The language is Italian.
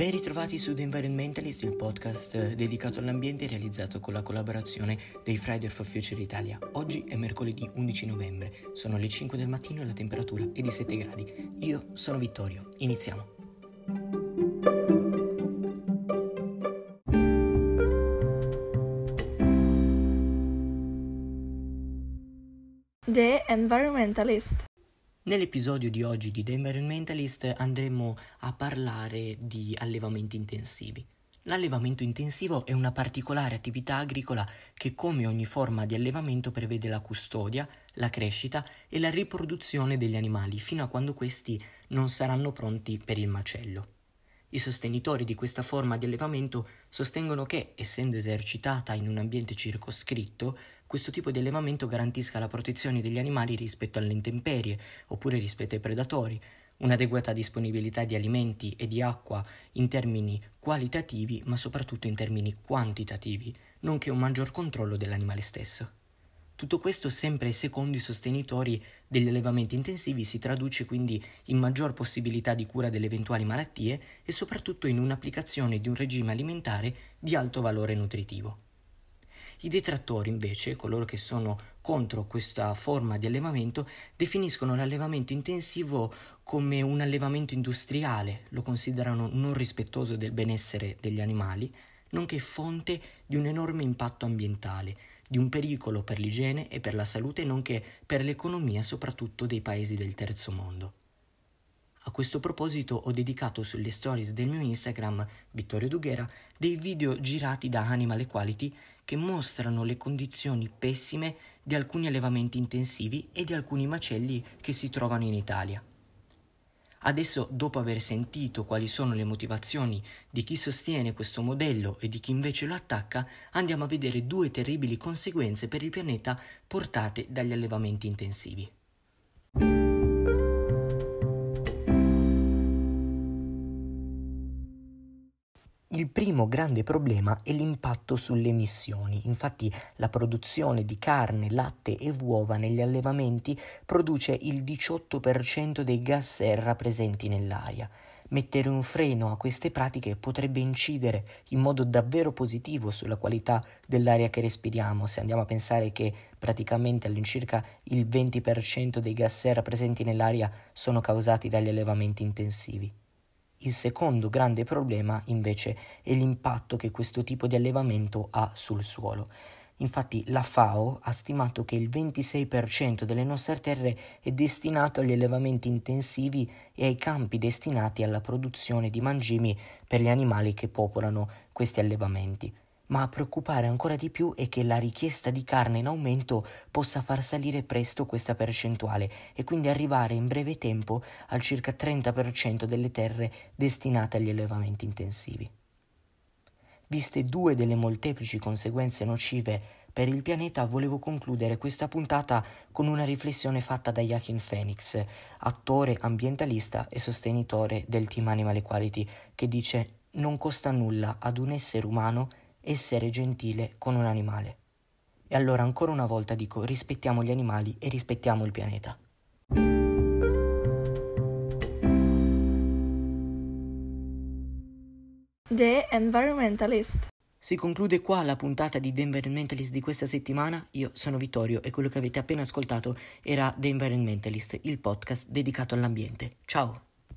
Ben ritrovati su The Environmentalist, il podcast dedicato all'ambiente realizzato con la collaborazione dei Friday for Future Italia. Oggi è mercoledì 11 novembre, sono le 5 del mattino e la temperatura è di 7 gradi. Io sono Vittorio, iniziamo. The Environmentalist Nell'episodio di oggi di The Environmentalist andremo a parlare di allevamenti intensivi. L'allevamento intensivo è una particolare attività agricola che come ogni forma di allevamento prevede la custodia, la crescita e la riproduzione degli animali fino a quando questi non saranno pronti per il macello. I sostenitori di questa forma di allevamento sostengono che, essendo esercitata in un ambiente circoscritto, questo tipo di allevamento garantisca la protezione degli animali rispetto alle intemperie oppure rispetto ai predatori, un'adeguata disponibilità di alimenti e di acqua in termini qualitativi ma soprattutto in termini quantitativi, nonché un maggior controllo dell'animale stesso. Tutto questo sempre secondo i sostenitori degli allevamenti intensivi si traduce quindi in maggior possibilità di cura delle eventuali malattie e soprattutto in un'applicazione di un regime alimentare di alto valore nutritivo. I detrattori invece, coloro che sono contro questa forma di allevamento, definiscono l'allevamento intensivo come un allevamento industriale, lo considerano non rispettoso del benessere degli animali, nonché fonte di un enorme impatto ambientale, di un pericolo per l'igiene e per la salute, nonché per l'economia soprattutto dei paesi del terzo mondo. A questo proposito ho dedicato sulle stories del mio Instagram, Vittorio Dughera, dei video girati da Animal Equality che mostrano le condizioni pessime di alcuni allevamenti intensivi e di alcuni macelli che si trovano in Italia. Adesso, dopo aver sentito quali sono le motivazioni di chi sostiene questo modello e di chi invece lo attacca, andiamo a vedere due terribili conseguenze per il pianeta portate dagli allevamenti intensivi. Il primo grande problema è l'impatto sulle emissioni. Infatti la produzione di carne, latte e uova negli allevamenti produce il 18% dei gas serra presenti nell'aria. Mettere un freno a queste pratiche potrebbe incidere in modo davvero positivo sulla qualità dell'aria che respiriamo, se andiamo a pensare che praticamente all'incirca il 20% dei gas serra presenti nell'aria sono causati dagli allevamenti intensivi. Il secondo grande problema invece è l'impatto che questo tipo di allevamento ha sul suolo. Infatti la FAO ha stimato che il 26% delle nostre terre è destinato agli allevamenti intensivi e ai campi destinati alla produzione di mangimi per gli animali che popolano questi allevamenti ma a preoccupare ancora di più è che la richiesta di carne in aumento possa far salire presto questa percentuale e quindi arrivare in breve tempo al circa 30% delle terre destinate agli allevamenti intensivi. Viste due delle molteplici conseguenze nocive per il pianeta, volevo concludere questa puntata con una riflessione fatta da Joaquin Phoenix, attore ambientalista e sostenitore del Team Animal Equality, che dice non costa nulla ad un essere umano essere gentile con un animale. E allora ancora una volta dico rispettiamo gli animali e rispettiamo il pianeta. The Environmentalist Si conclude qua la puntata di The Environmentalist di questa settimana. Io sono Vittorio e quello che avete appena ascoltato era The Environmentalist, il podcast dedicato all'ambiente. Ciao!